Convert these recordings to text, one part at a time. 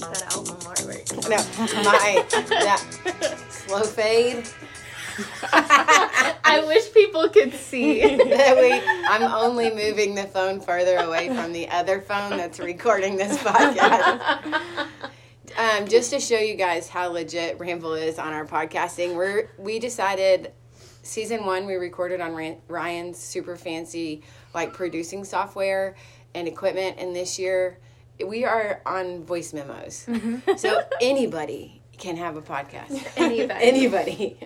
That album artwork. No, my that slow fade. I wish people could see. that we I'm only moving the phone further away from the other phone that's recording this podcast. Um, just to show you guys how legit Ramble is on our podcasting, we're we decided season one we recorded on Ryan's super fancy like producing software and equipment, and this year we are on voice memos, mm-hmm. so anybody can have a podcast. Anybody. Anybody.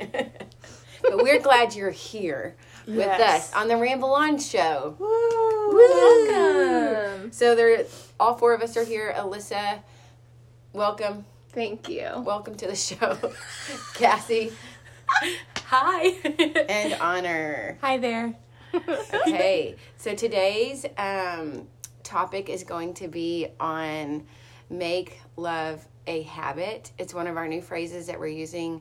but we're glad you're here with Yes. us on the Ramble On show. Woo! Welcome. So there, all four of us are here. Alyssa, welcome, Thank you. welcome to the show. Cassie Hi. and Honor. Hi there. Okay, so today's um, topic is going to be on make love a habit. It's one of our new phrases that we're using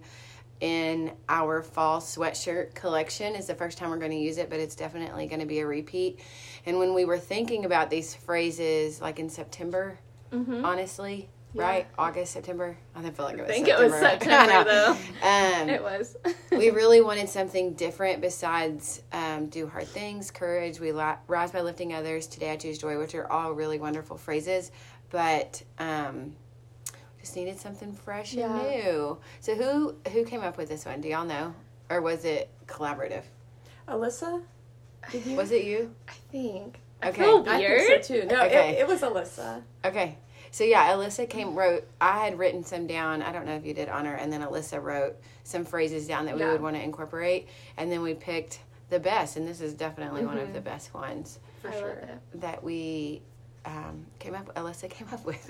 in our fall sweatshirt collection. is the first time we're going to use it, but it's definitely going to be a repeat. And when we were thinking about these phrases, like in September, honestly, right? August, September. I didn't feel like it was I think it was September. I know. September though. Um, It was. we really wanted something different besides um, do hard things, courage. We la- rise by lifting others. Today I choose joy, which are all really wonderful phrases, but um, just needed something fresh Yeah. and new. So who who came up with this one? Do y'all know, or was it collaborative? Alyssa? Was it you? I think. Okay. I feel I weird. think so too. No, Okay. it, it was Alyssa. Okay. So yeah, Alyssa came wrote. I had written some down. I don't know if you did honor, and then Alyssa wrote some phrases down that we Yeah. would want to incorporate, and then we picked the best, and this is definitely one of the best ones For I sure. that we um, came up. Alyssa came up with.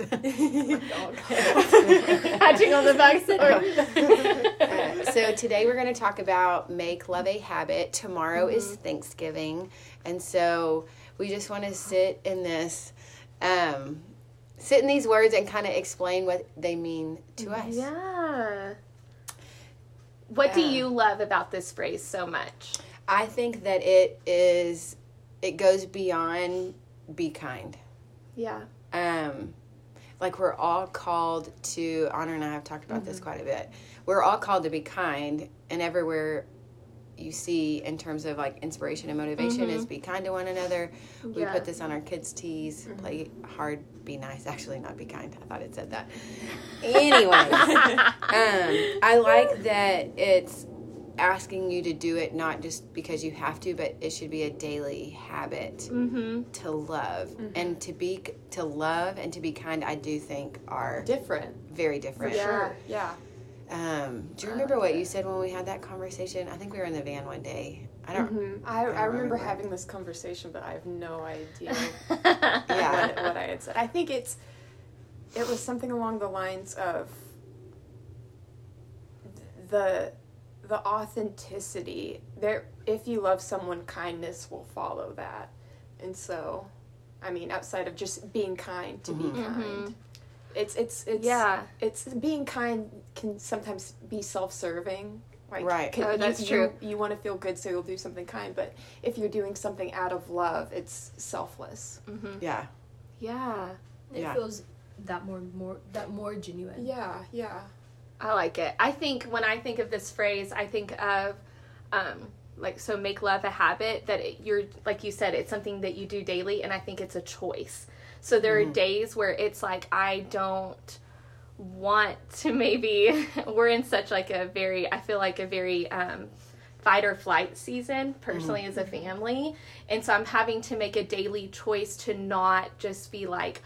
Patching on the back. Uh, so today we're going to talk about make love a habit. Tomorrow is Mm-hmm. Thanksgiving, and so we just want to sit in this, um, sit in these words and kind of explain what they mean to us. Yeah. What do you love about this phrase so much? I think that it is it goes beyond be kind. Yeah. Um like we're all called to honor and I have talked about this quite a bit. We're all called to be kind and everywhere you see in terms of like inspiration and motivation is be kind to one another. We put this on our kids' tees. Play hard, be nice. Actually, not be kind. I thought it said that. Anyway, um, I like that it's asking you to do it not just because you have to, but it should be a daily habit Mm-hmm. to love and to be to love and to be kind. I do think are Different. very different. Yeah. Sure. Yeah. Um, do you remember what you said when we had that conversation? I think we were in the van one day. I don't. Mm-hmm. I, I remember remember. having this conversation, but I have no idea Yeah. what, what I had said. I think it's it was something along the lines of the the authenticity. There, if you love someone, kindness will follow that, and so, I mean, outside of just being kind to be kind, it's it's it's Yeah. it's being kind can sometimes be self-serving. Like, Right. can- Oh, you- that's you, true. You, want to feel good, so you'll do something kind. But if you're doing something out of love, it's selfless. Yeah. Yeah. It Yeah. feels that more more that more genuine. Yeah, yeah. I like it. I think when I think of this phrase, I think of um, like so make love a habit that it, you're like you said it's something that you do daily and I think it's a choice. So there are mm-hmm. days where it's like I don't want to maybe we're in such like a very I feel like a very um fight or flight season personally mm-hmm. as a family. And so I'm having to make a daily choice to not just be like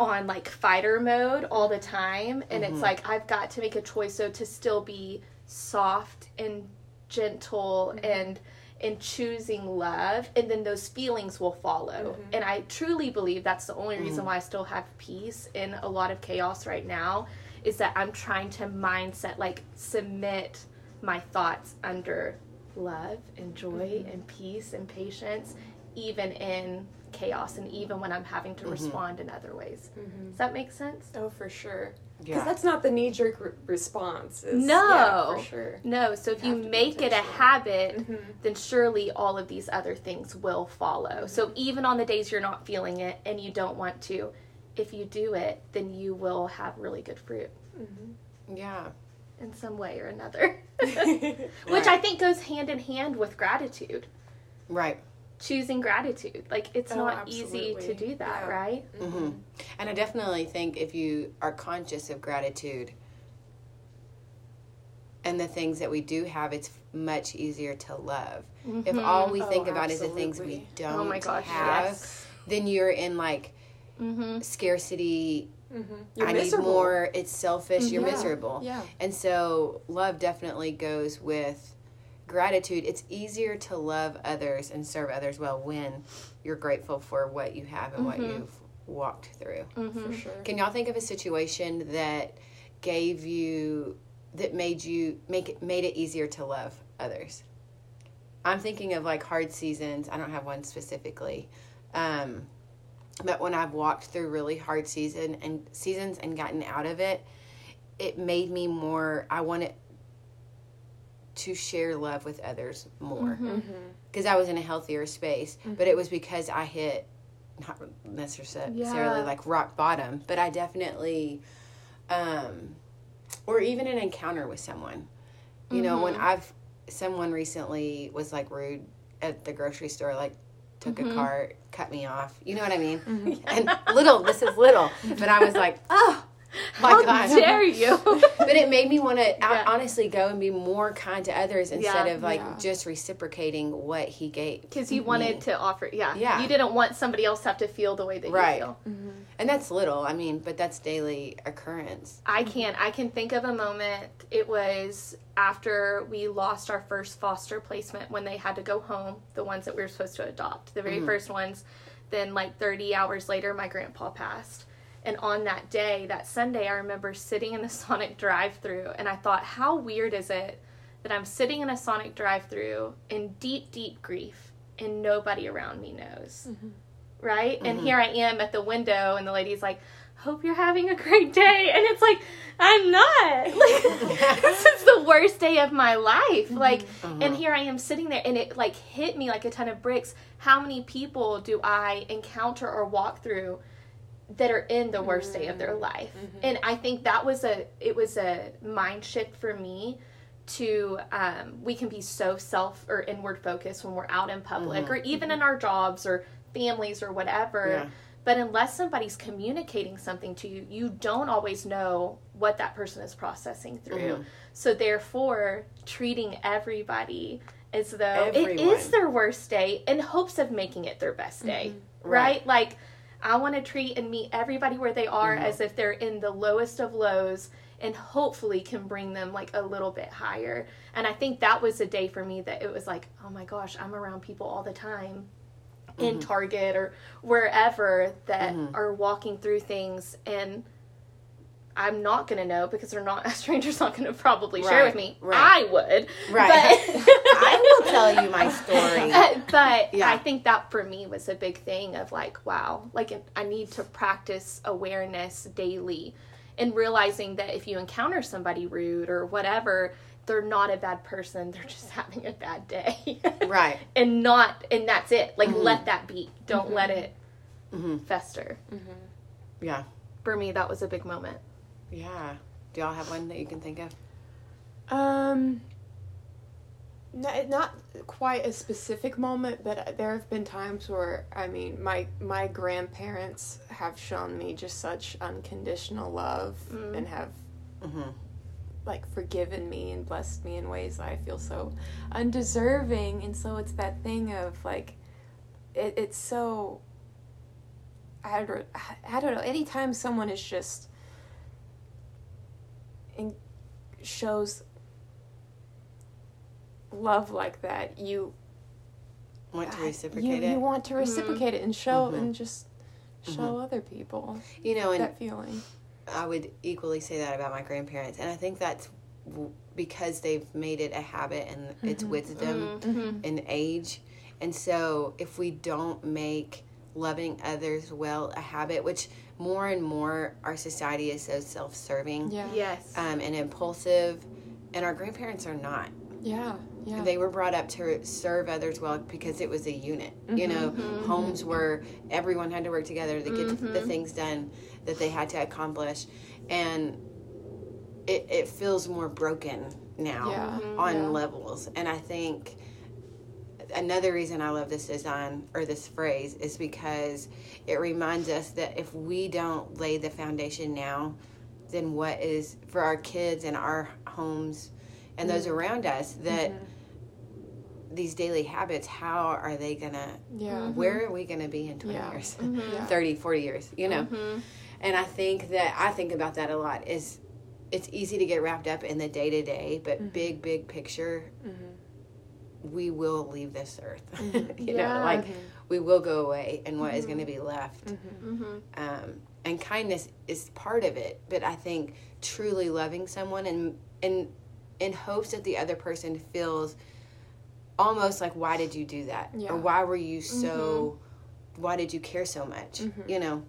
on like fighter mode all the time. And it's mm-hmm. like I've got to make a choice so to still be soft and gentle and and choosing love and then those feelings will follow. Mm-hmm. And i truly believe that's the only reason mm. why i still have peace in a lot of chaos right now is that i'm trying to mindset like submit my thoughts under love and joy mm-hmm. and peace and patience even in chaos and even when i'm having to mm-hmm. respond in other ways. Does that make sense? Oh, for sure. Because Yeah. that's not the knee jerk re- response. is- No. yeah, for sure. No, so if You you have to be make it a habit, Mhm. then surely all of these other things will follow. So even on the days you're not feeling it and you don't want to, if you do it, then you will have really good fruit Yeah. in some way or another. Which Right. I think goes hand in hand with gratitude. Right. Choosing gratitude. Like it's Oh, not easy to do that, Yeah. right? hmm And I definitely think if you are conscious of gratitude and the things that we do have, it's much easier to love. If all we Oh, think about is the things we don't Mm-hmm. Oh my gosh, have, yes. then you're in like Mm-hmm. scarcity. Mm-hmm. You're I miserable. need more. It's selfish. You're Yeah. miserable. Yeah. And so love definitely goes with gratitude. It's easier to love others and serve others well when you're grateful for what you have and what you've walked through. For sure. Can y'all think of a situation that gave you that made you make it made it easier to love others? I'm thinking of like hard seasons. I don't have one specifically. Um, but when I've walked through really hard season and seasons and gotten out of it, it made me more I wanted to share love with others more mm-hmm. mm-hmm. because I was in a healthier space. Mm-hmm. But it was because I hit not necessarily Yeah. like rock bottom, but I definitely, um, or even an encounter with someone. You know, when mm-hmm. I've someone recently was like rude at the grocery store, like took a cart, cut me off. You know what I mean? And little, this is little, but I was like, oh. My How God. dare you? But it made me want to Yeah. honestly go and be more kind to others instead Yeah. of like Yeah. just reciprocating what he gave. Because you wanted to offer, yeah. Yeah. You didn't want somebody else to have to feel the way that Right. you feel. Mm-hmm. And that's little, I mean, but that's daily occurrence. I can I can think of a moment. It was after we lost our first foster placement when they had to go home, the ones that we were supposed to adopt, the very mm-hmm. first ones. Then like 30 hours later my grandpa passed. And on that day, that Sunday, I remember sitting in the Sonic drive-through and I thought, how weird is it that I'm sitting in a Sonic drive-through in deep deep grief and nobody around me knows. Mm-hmm. Right? And mm-hmm. here I am at the window and the lady's like, hope you're having a great day. And it's like i'm not. Like this is the worst day of my life. Mm-hmm. Like uh-huh. and here i am sitting there and it like hit me like a ton of bricks. How many people do i encounter or walk through that are in the worst day of their mm-hmm. life mm-hmm. and i think that was a it was a mind shift for me to um, we can be so self or inward focused when we're out in public mm-hmm. or even in our jobs or families or whatever Yeah. but unless somebody's communicating something to you, you don't always know what that person is processing through. Mhm. So therefore, treating everybody as though it Everyone. is their worst day in hopes of making it their best day. Right? Right. Like I want to treat and meet everybody where they are Mm-hmm. as if they're in the lowest of lows and hopefully can bring them like a little bit higher. And I think that was a day for me that it was like, oh my gosh, I'm around people all the time in Mm-hmm. Target or wherever that are walking through things and I'm not gonna know because they're not a stranger's not gonna probably share with me. right. I would. Right. But I will tell you my story. but Yeah. I think that for me was a big thing of like, wow, like I need to practice awareness daily and realizing that if you encounter somebody rude or whatever, they're not a bad person. They're just having a bad day. Right. and not, and that's it. Like, Mm-hmm. let that be. Don't let mm-hmm. it mm-hmm. fester. Mm-hmm. Yeah. For me, that was a big moment. Yeah. Do y'all have one that you can think of? Um, no, not quite a specific moment, but there have been times where I mean, my my grandparents have shown me just such unconditional love and have Mm-hmm. like forgiven me and blessed me in ways I feel so undeserving, and so it's that thing of like, it, it's so. I don't, I don't know. Anytime someone is just in, shows love like that, you Want to you, reciprocate you it? want to reciprocate it and show Mhm. and just show other people You know, and that feeling. I would equally say that about my grandparents, and I think that's because they've made it a habit and it's wisdom Mm-hmm. and age. And so, if we don't make loving others well a habit, which more and more our society is so self-serving Yeah. Yes. um, and impulsive, and our grandparents are not. Yeah. Yeah. They were brought up to serve others well because it was a unit. You know, mm-hmm. Mm-hmm. homes were everyone had to work together to get mm-hmm. the things done that they had to accomplish, and it it feels more broken now Yeah. on Yeah. levels. And I think another reason I love this design or this phrase is because it reminds us that if we don't lay the foundation now, then what is for our kids and our homes and those mm-hmm. around us that mm-hmm. these daily habits how are they gonna yeah. Mm-hmm. where are we gonna be in 20 Yeah. years Yeah. 30 40 years you know Mhm. and i think that i think about that a lot is it's easy to get wrapped up in the day to day but big big picture we will leave this earth. You Yeah. know like we will go away and what is going to be mm-hmm. left. Mhm. um, and kindness is part of it but i think truly loving someone and and in hopes that the other person feels almost like why did you do that? Yeah. or why were you mm-hmm. so why did you care so much? You know?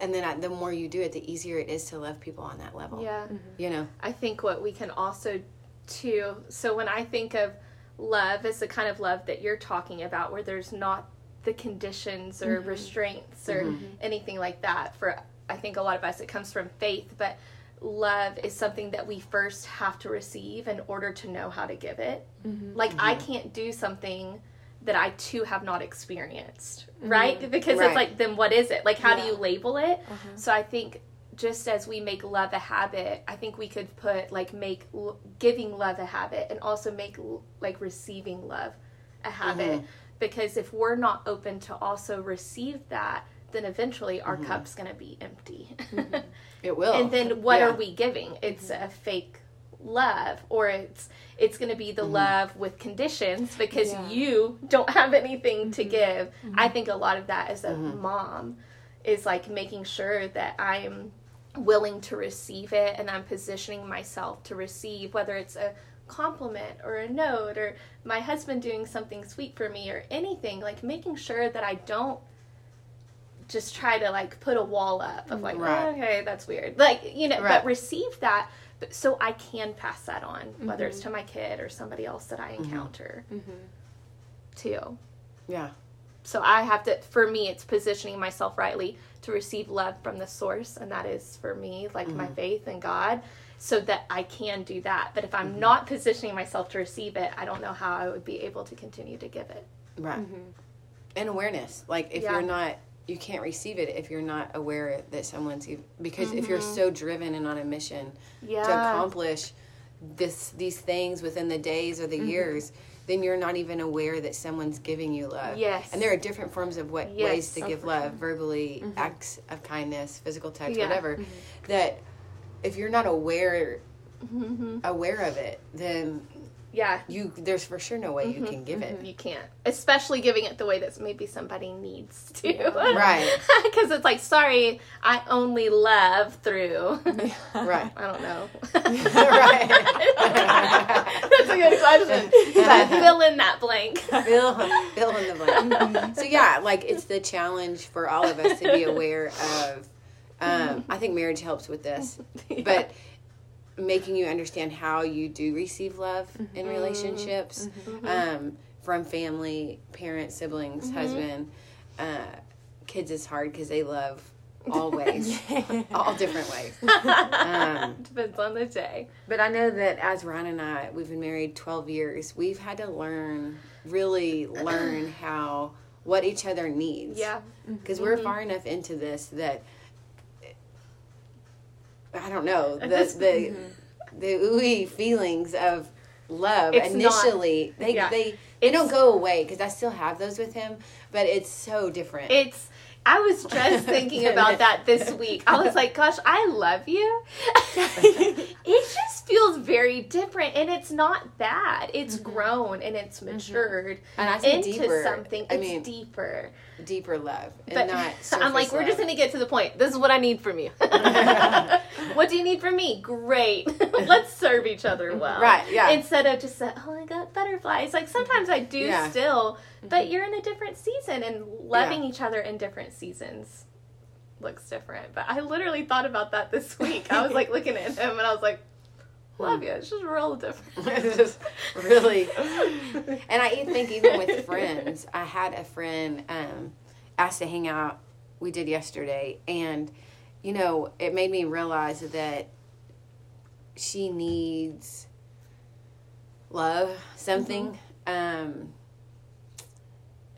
And then I, the more you do it the easier it is to love people on that level. Yeah. you know? I think what we can also too. So when I think of love as the kind of love that you're talking about, where there's not the conditions or mm-hmm. restraints or mm-hmm. anything like that. For I think a lot of us, it comes from faith, but love is something that we first have to receive in order to know how to give it. Mm-hmm. Like I can't do something that I too have not experienced, right? Because Right. it's like, then what is it? Like, how do you label it? Uh-huh. So I think just as we make love a habit, I think we could put like make l- giving love a habit and also make l- like receiving love a habit. Mm-hmm. Because if we're not open to also receive that, then eventually our mm-hmm. cup's going to be empty. Mm-hmm. it will and then what Yeah. are we giving? It's a fake love or it's it's going to be the love with conditions because Yeah. you don't have anything to give. I think a lot of that as a mom is like making sure that I'm willing to receive it and I'm positioning myself to receive whether it's a compliment or a note or my husband doing something sweet for me or anything like making sure that I don't just try to like put a wall up of like Right. "Oh, okay that's weird. Like you know Right. but receive that but so I can pass that on whether it's mm-hmm. to my kid or somebody else that I mm-hmm. encounter. Mm-hmm. Too. Yeah so I have to, for me, it's positioning myself rightly to receive love from the source, and that is for me, like my mm-hmm. faith in God, so that I can do that. But if I'm mm-hmm. not positioning myself to receive it, I don't know how I would be able to continue to give it. right mm-hmm. and awareness like if Yeah. you're not you can't receive it if you're not aware that someone's ev- because if you're so driven and on a mission Yeah. to accomplish this these things within the days or the years then you're not even aware that someone's giving you love Yes. and there are different forms of what Yes. ways to Oh, give love verbally mm-hmm. acts of kindness physical touch Yeah. whatever mm-hmm. that if you're not aware mm-hmm. aware of it then Yeah. you there's for sure no way you can give it You can't, especially giving it the way that maybe somebody needs to. Right. Because it's like, sorry, I only love through. right I don't know. right good question. Fill in that blank. fill, fill in the blank. so yeah, like it's the challenge for all of us to be aware of. Um, I think marriage helps with this, but making you understand how you do receive love in relationships um, from family, parents, siblings, husband, uh, kids is hard because they love all ways, all different ways. Um, Depends on the day. but I know that as Ryan and I, we've been married 12 years, we've had to learn, really learn how, what each other needs. Yeah. Because we're far enough into this that, I don't know, the, the, the ooey feelings of love It's not- initially, they, yeah. they, they It's- don't go away because I still have those with him, but it's so different. It's I was just thinking about that this week. I was like, gosh, I love you. it just feels very different and it's not bad. It's mm-hmm. grown and it's mm-hmm. matured And I say into deeper. something. I It's mean, deeper. deeper love and But not I'm like, surface we're just gonna get to the point. This is what I need from you. what do you need from me? Great. Let's serve each other mm-hmm. well. Right, yeah. Instead of just oh I got butterflies. Like sometimes I do Yeah. still, but you're in a different season and loving Yeah. each other in different seasons looks different. But I literally thought about that this week. I was like looking at him and I was like, love you. It's just real different. it's just really. And I even think even with friends, I had a friend um, asked to hang out. We did yesterday, and you know, it made me realize that she needs love, something. Um,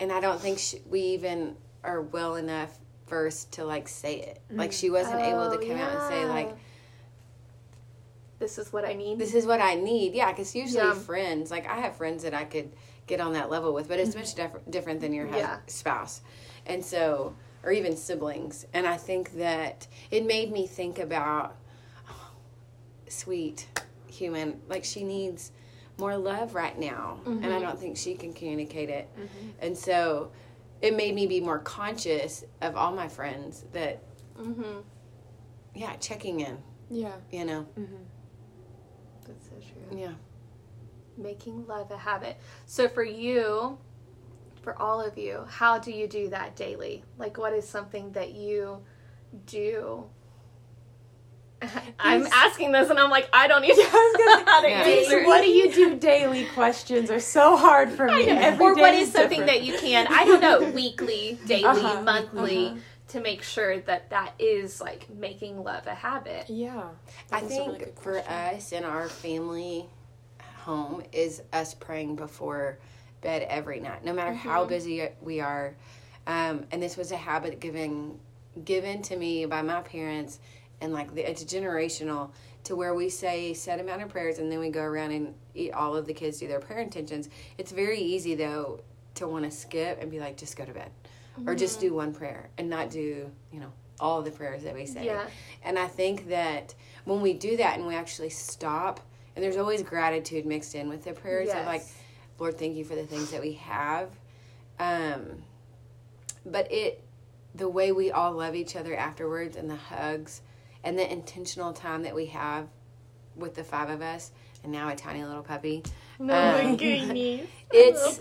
and I don't think she, we even are well enough versed to like say it. Mm-hmm. Like she wasn't oh, able to Oh, come out and say like. This is what I need. this is what I need. Yeah, because usually Yeah. friends, like I have friends that I could get on that level with, but it's much mm-hmm. diff- different than your Yeah. spouse. And so, or even siblings. And I think that it made me think about oh, sweet human, like she needs more love right now. And I don't mm-hmm. think she can communicate it. Mm-hmm. And so it made me be more conscious of all my friends that, mm-hmm. yeah, checking in, Yeah. you know? Mm-hmm. That's so true. Yeah. Making love a habit. So for you, for all of you, how do you do that daily? Like, what is something that you do? I'm asking this, and I'm like, I don't even know how to Yeah. answer. What do you do daily? Questions are so hard for me. Every or day what is something different. that you can i don't know weekly daily Uh-huh, monthly uh-huh. to make sure that that is like making love a habit Yeah. I That is a really think for us in our family home is us praying before bed every night, no matter Mm-hmm. how busy we are. Um, and this was a habit given given to me by my parents, and like the, it's generational to where we say set amount of prayers, and then we go around and eat all of the kids do their prayer intentions. It's very easy though to want to skip and be like, just go to bed, or just Mm-hmm. do one prayer and not do you know all the prayers that we say. Yeah. And I think that when we do that and we actually stop, and there's always gratitude mixed in with the prayers of like, Lord, thank you for the things that we have. Um, but it, the way we all love each other afterwards and the hugs and the intentional time that we have with the five of us and now a tiny little puppy. no Um, my goodness It's,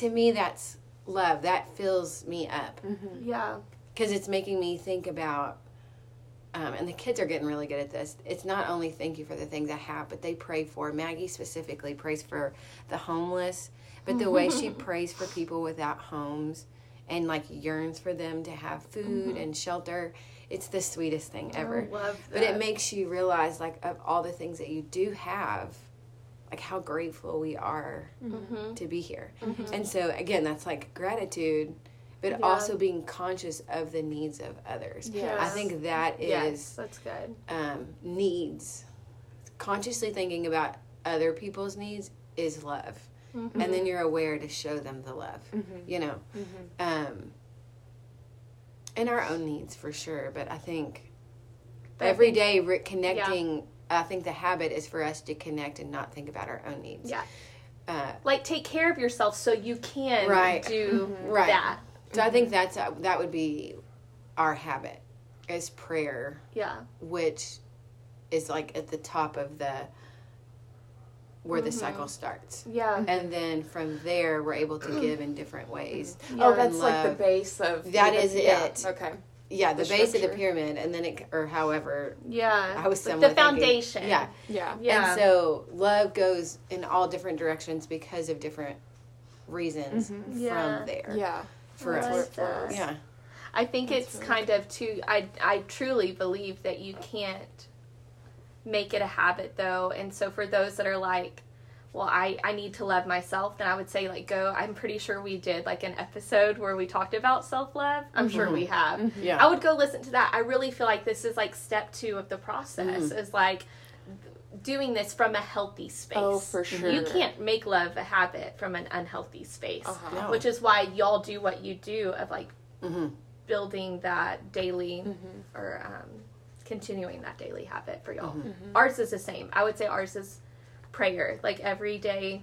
to me, that's love. That fills me up it. yeah because it's making me think about um, and the kids are getting really good at this it's not only thank you for the things i have but they pray for maggie specifically prays for the homeless but the way she prays for people without homes and like yearns for them to have food and shelter it's the sweetest thing ever I love but it makes you realize like of all the things that you do have like how grateful we are Mhm. to be here and so again that's like gratitude but Yeah. also being conscious of the needs of others Yes. i think that is yes that's good um, needs consciously thinking about other people's needs is love Mm-hmm. and then you're aware to show them the love Mm-hmm. you know um, and our own needs for sure but i think But I think- day re- connecting i think the habit is for us to connect and not think about our own needs. Yeah. Uh, like take care of yourself so you can Right. do Right. that. So i think that's uh, that would be our habit is prayer. Yeah. Which is like at the top of the where the mm-hmm. cycle starts yeah and then from there we're able to give in different ways mm-hmm. Oh, Yeah. that's like the base of That the- is yeah, it. Okay. yeah the, The base of the pyramid and then it or however yeah i was Like somewhat the thinking- foundation yeah Yeah. yeah and so love goes in all different directions because of different reasons mm-hmm. Yeah. from there Yeah. for us like that. yeah I think it's kind of too. I I truly believe that you can't make it a habit though, and so for those that are like, well, I I need to love myself, then I would say like go. I'm pretty sure we did like an episode where we talked about self love. I'm sure we have. yeah I would go listen to that. I really feel like this is like step two of the process. Is like doing this from a healthy space. Oh, for sure. You can't make love a habit from an unhealthy space, Uh-huh. No. which is why y'all do what you do of like Mhm. building that daily Mm-hmm. or um, continuing that daily habit for y'all. Mm-hmm. mm-hmm. Ours is the same. I would say ours is prayer. Like every day,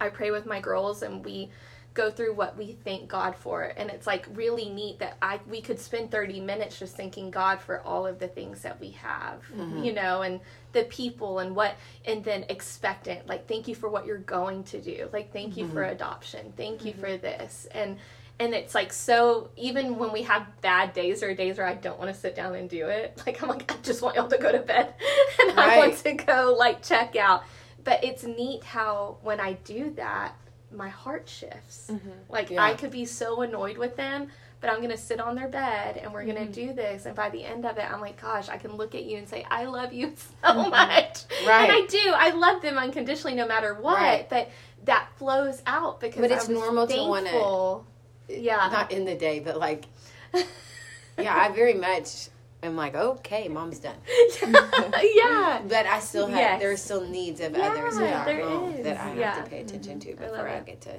I pray with my girls and we go through what we thank God for. And it's like really neat that I we could spend 30 minutes just thanking God for all of the things that we have, mm-hmm. you know, and the people and what and then expectant like thank you for what you're going to do. Like thank you for mm-hmm. adoption. Thank you for this. And and it's like so even when we have bad days or days where I don't want to sit down and do it, like I'm like I just want y'all to go to bed and I want to go like check out. But it's neat how when I do that, my heart shifts. Mm-hmm. Like Yeah. I could be so annoyed with them, but I'm gonna sit on their bed and we're gonna mm-hmm. do this. And by the end of it, I'm like, gosh, I can look at you and say, I love you so much. Right. And I do. I love them unconditionally, no matter what. Right. But that flows out because But it's normal to wanna- thankful. Yeah. Not in the day, but like, yeah, I very much am like, okay, mom's done. yeah. But I still have, Yes. there are still needs of Yeah, others in our there home is. that I have to pay attention to I love before I, it. get to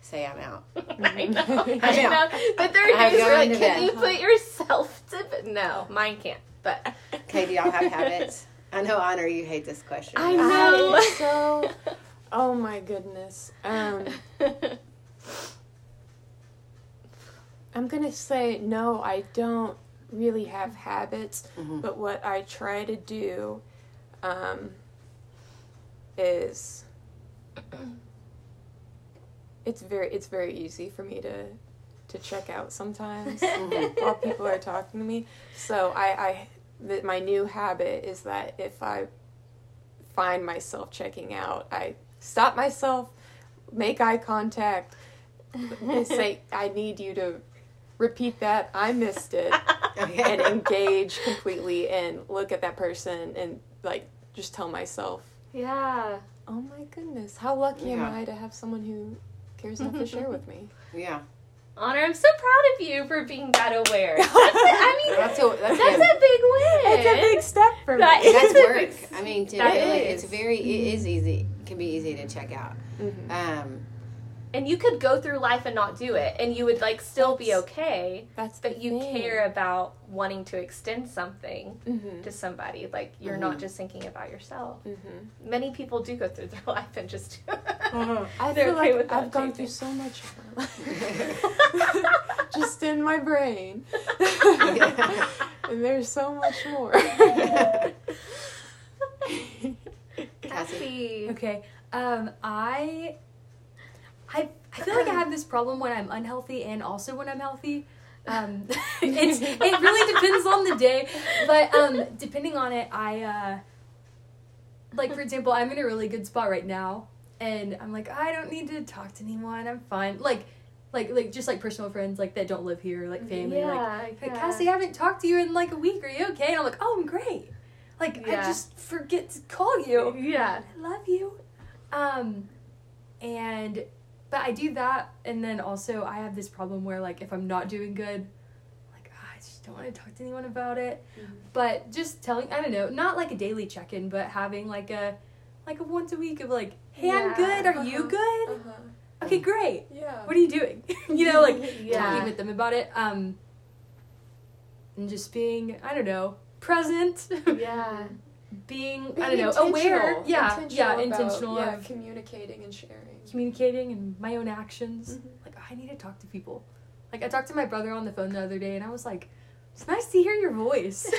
say I'm out. I know. I I know. know. But there are I've days where gone like, can bed. you put yourself to bed? No, mine can't. But Okay, do y'all have habits? I know, Honor, you hate this question. I know. I so oh my goodness. Um I'm gonna say no, I don't really have habits, Mhm. but what I try to do um, is it's very it's very easy for me to to check out sometimes Mhm. while people are talking to me. So I, I th- my new habit is that if I find myself checking out, I stop myself, make eye contact, and say, "I need you to repeat that. I missed it." Okay. and engage completely and look at that person and like just tell myself, yeah. "Oh my goodness, how lucky am I to have someone who cares enough to share with me." yeah. Honor, I'm so proud of you for being that aware. That's, I mean, That's a, that's, that's a big win. It's a big step for me. That That's work. I mean, to That really, is. it's very, it is easy. It can be easy to check out. Mhm. Um, And you could go through life and not do it, and you would like still be okay. That's But you thing. care about wanting to extend something Mhm. to somebody. Like you're Mhm. not just thinking about yourself. Mhm. Many people do go through their life and just. I They're feel okay like with I've gone through so much in my life, just in my brain, and there's so much more. Cassie. Okay. Um, I, I, I feel like I have this problem when I'm unhealthy and also when I'm healthy. Um, it's it really depends on the day, but um, depending on it, I uh, like for example, I'm in a really good spot right now, and I'm like I don't need to talk to anyone. I'm fine. Like, like like just like personal friends like that don't live here, like family. Like, yeah, Hey, yeah. Cassie, I haven't talked to you in like a week. Are you okay? And I'm like, oh, I'm great. Like, I just forget to call you. Yeah. I love you. Um, and but I do that, and then also I have this problem where like if I'm not doing good, like ah, I just don't want to talk to anyone about it. But just telling, I don't know, not like a daily check-in, but having like a like a once a week of like, hey, I'm good. Are you Uh-huh. good? Uh-huh. Okay, great. Yeah. What are you doing? you know, like Yeah. talking with them about it. Um, and just being, I don't know, present. Yeah. being, Being I don't know, aware. intentional. Yeah, yeah, about- intentional yeah, of communicating and sharing. Communicating and my own actions. Mhm. Like, I need to talk to people. Like, I talked to my brother on the phone the other day, and I was like, "It's nice to hear your voice."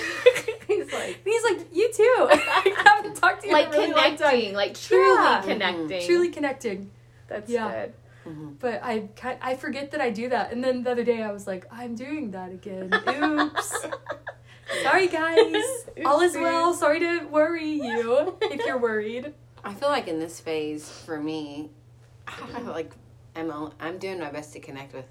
He's like. And he's like, "You too." I haven't talked to you Like in a really long time. connecting, like truly Yeah. connecting. Truly connecting. That's Yeah. good. Mhm. But I I forget that I do that, and then the other day I was like, "I'm doing that again." Oops. Sorry, guys. All is well. Sorry to worry you if you're worried. I feel like in this phase, for me, I like I'm al- I'm doing my best to connect with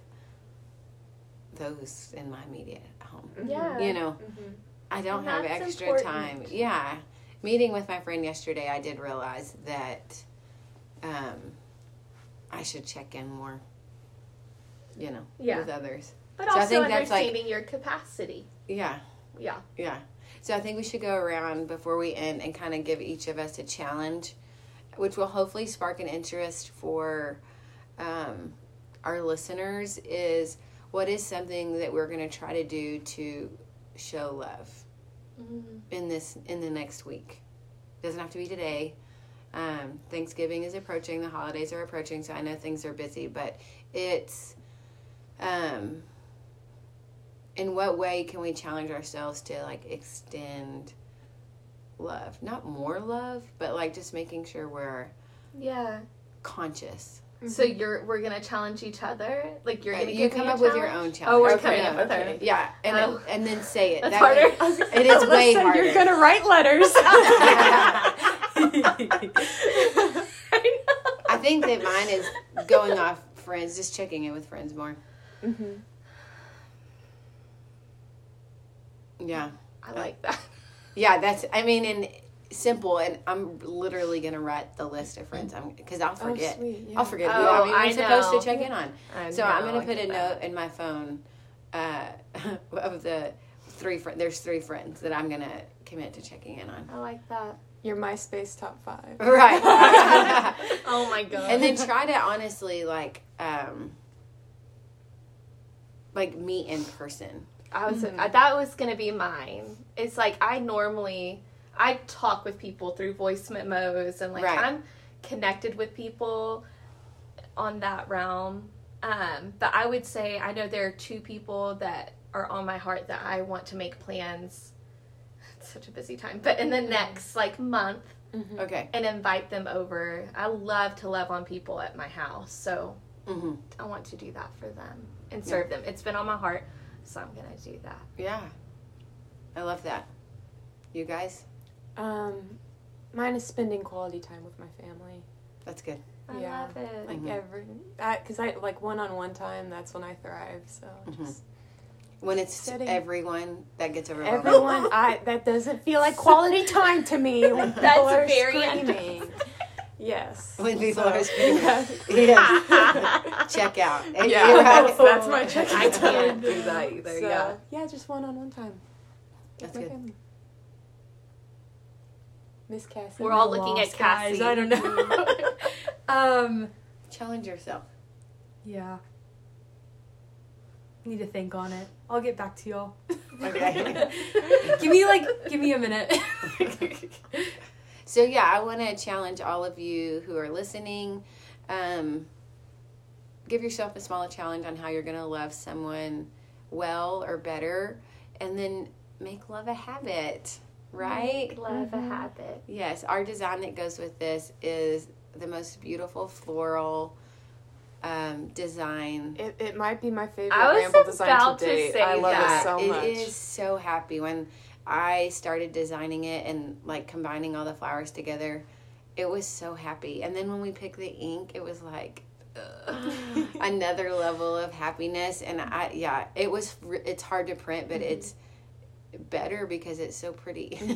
those in my immediate home. Yeah. You know, Mhm. I don't And have extra important. time. Yeah, meeting with my friend yesterday, I did realize that um, I should check in more. You know, Yeah. with others. But So I also think that's, like- understanding your capacity. Yeah, Yeah. yeah. So I think we should go around before we end and kind of give each of us a challenge, which will hopefully spark an interest for um, our listeners. Is what is something that we're going to try to do to show love in this in the next week? Doesn't have to be today. Um, Thanksgiving is approaching. The holidays are approaching, so I know things are busy, but it's. Um, in what way can we challenge ourselves to like extend love not more love but like just making sure we're Yeah. conscious So you're we're gonna challenge each other. Like you're gonna you give come me a up with your own challenge. Oh, we're Okay, coming up with okay. our. Yeah, and Oh. and then say it. That's That way- harder. It is way Listen, harder. You're gonna write letters. I think that mine is going off friends, just checking in with friends more. hmm Yeah, I like that. Yeah. That's. I mean, and simple. And I'm literally gonna write the list of friends. I'm because I'll forget. Oh, sweet. Yeah. I'll forget who Oh, I'm even I supposed know. to check in on. I So I'm gonna put a that. note in my phone uh, of the three friends. There's three friends that I'm gonna commit to checking in on. I like that. Your MySpace top five. Right. Oh my god. and then try to honestly like um like meet in person. I was Mhm. uh, that was gonna be mine. It's like I normally I talk with people through voice memos and like Right. I'm connected with people on that realm. Um, but I would say I know there are two people that are on my heart that I want to make plans. It's such a busy time, but in the next like month Mhm. Okay. and invite them over. I love to love on people at my house, so hmm I want to do that for them and serve them. It's been on my heart, so I'm gonna do that. Yeah. I love that. You guys? Um, mine is spending quality time with my family. That's good. I Yeah, love it. Like Mhm. every, because I like one-on-one time. That's when I thrive. So Mhm. just When it's Sitting. everyone that gets overwhelmed. everyone, I that doesn't feel like quality time to me when people That's are very screaming. Yes. When people So, are screaming. yeah. Yes. Check out. And Yeah, you're right. that's, that's my check. I can't do that either. So, yeah. yeah, just one-on-one time. That's good. family. Miss Cassie. We're all looking at Lost, guys. Cassie. I don't know. um, Challenge yourself. yeah. Need to think on it. I'll get back to y'all. Okay. give me like, give me a minute. So yeah, I want to challenge all of you who are listening. Um, give yourself a small challenge on how you're going to love someone well or better, and then make love a habit. Right? Make love a habit. Yes. Our design that goes with this is the most beautiful floral um, design. It, it might be my favorite I was ramble design about to to date. say I love that. it so It much. is so happy when I started designing it and like combining all the flowers together. It was so happy. And then when we picked the ink, it was like ugh, another level of happiness. And I, yeah, it was. It's hard to print, but it's better because it's so pretty.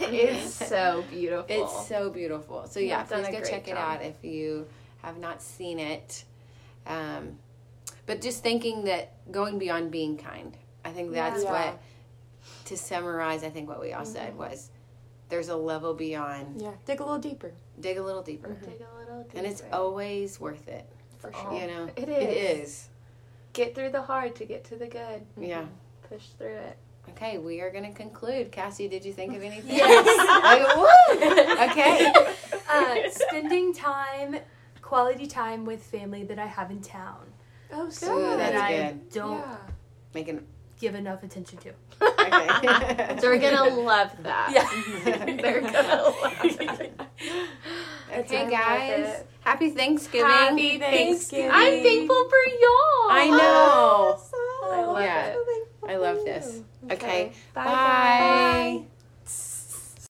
It's so beautiful. It's so beautiful. So yeah, please go check it out if you have not seen it. Um, but just thinking that going beyond being kind, I think that's Yeah. what. To summarize, I think what we all said Mm-hmm. was, there's a level beyond. yeah, dig a little deeper. Dig a little deeper, Dig a little deeper. and it's always worth it. For sure. You know, It It is. is. Get through the hard to get to the good. Yeah. Push through it. Okay, we are going to conclude. Cassie, did you think of anything? Yes. Like, woo! Okay. uh, spending time, quality time with family that I have in town Oh, Ooh, so that's that I good. don't Yeah. Making give enough attention to. okay. They're gonna love that. Yeah. They're gonna love it. Okay, I guys. it. Happy Thanksgiving. Happy Thanksgiving. I'm thankful for y'all. I know. Oh, I love Yeah. it. I love this. Okay. Bye. Bye. guys.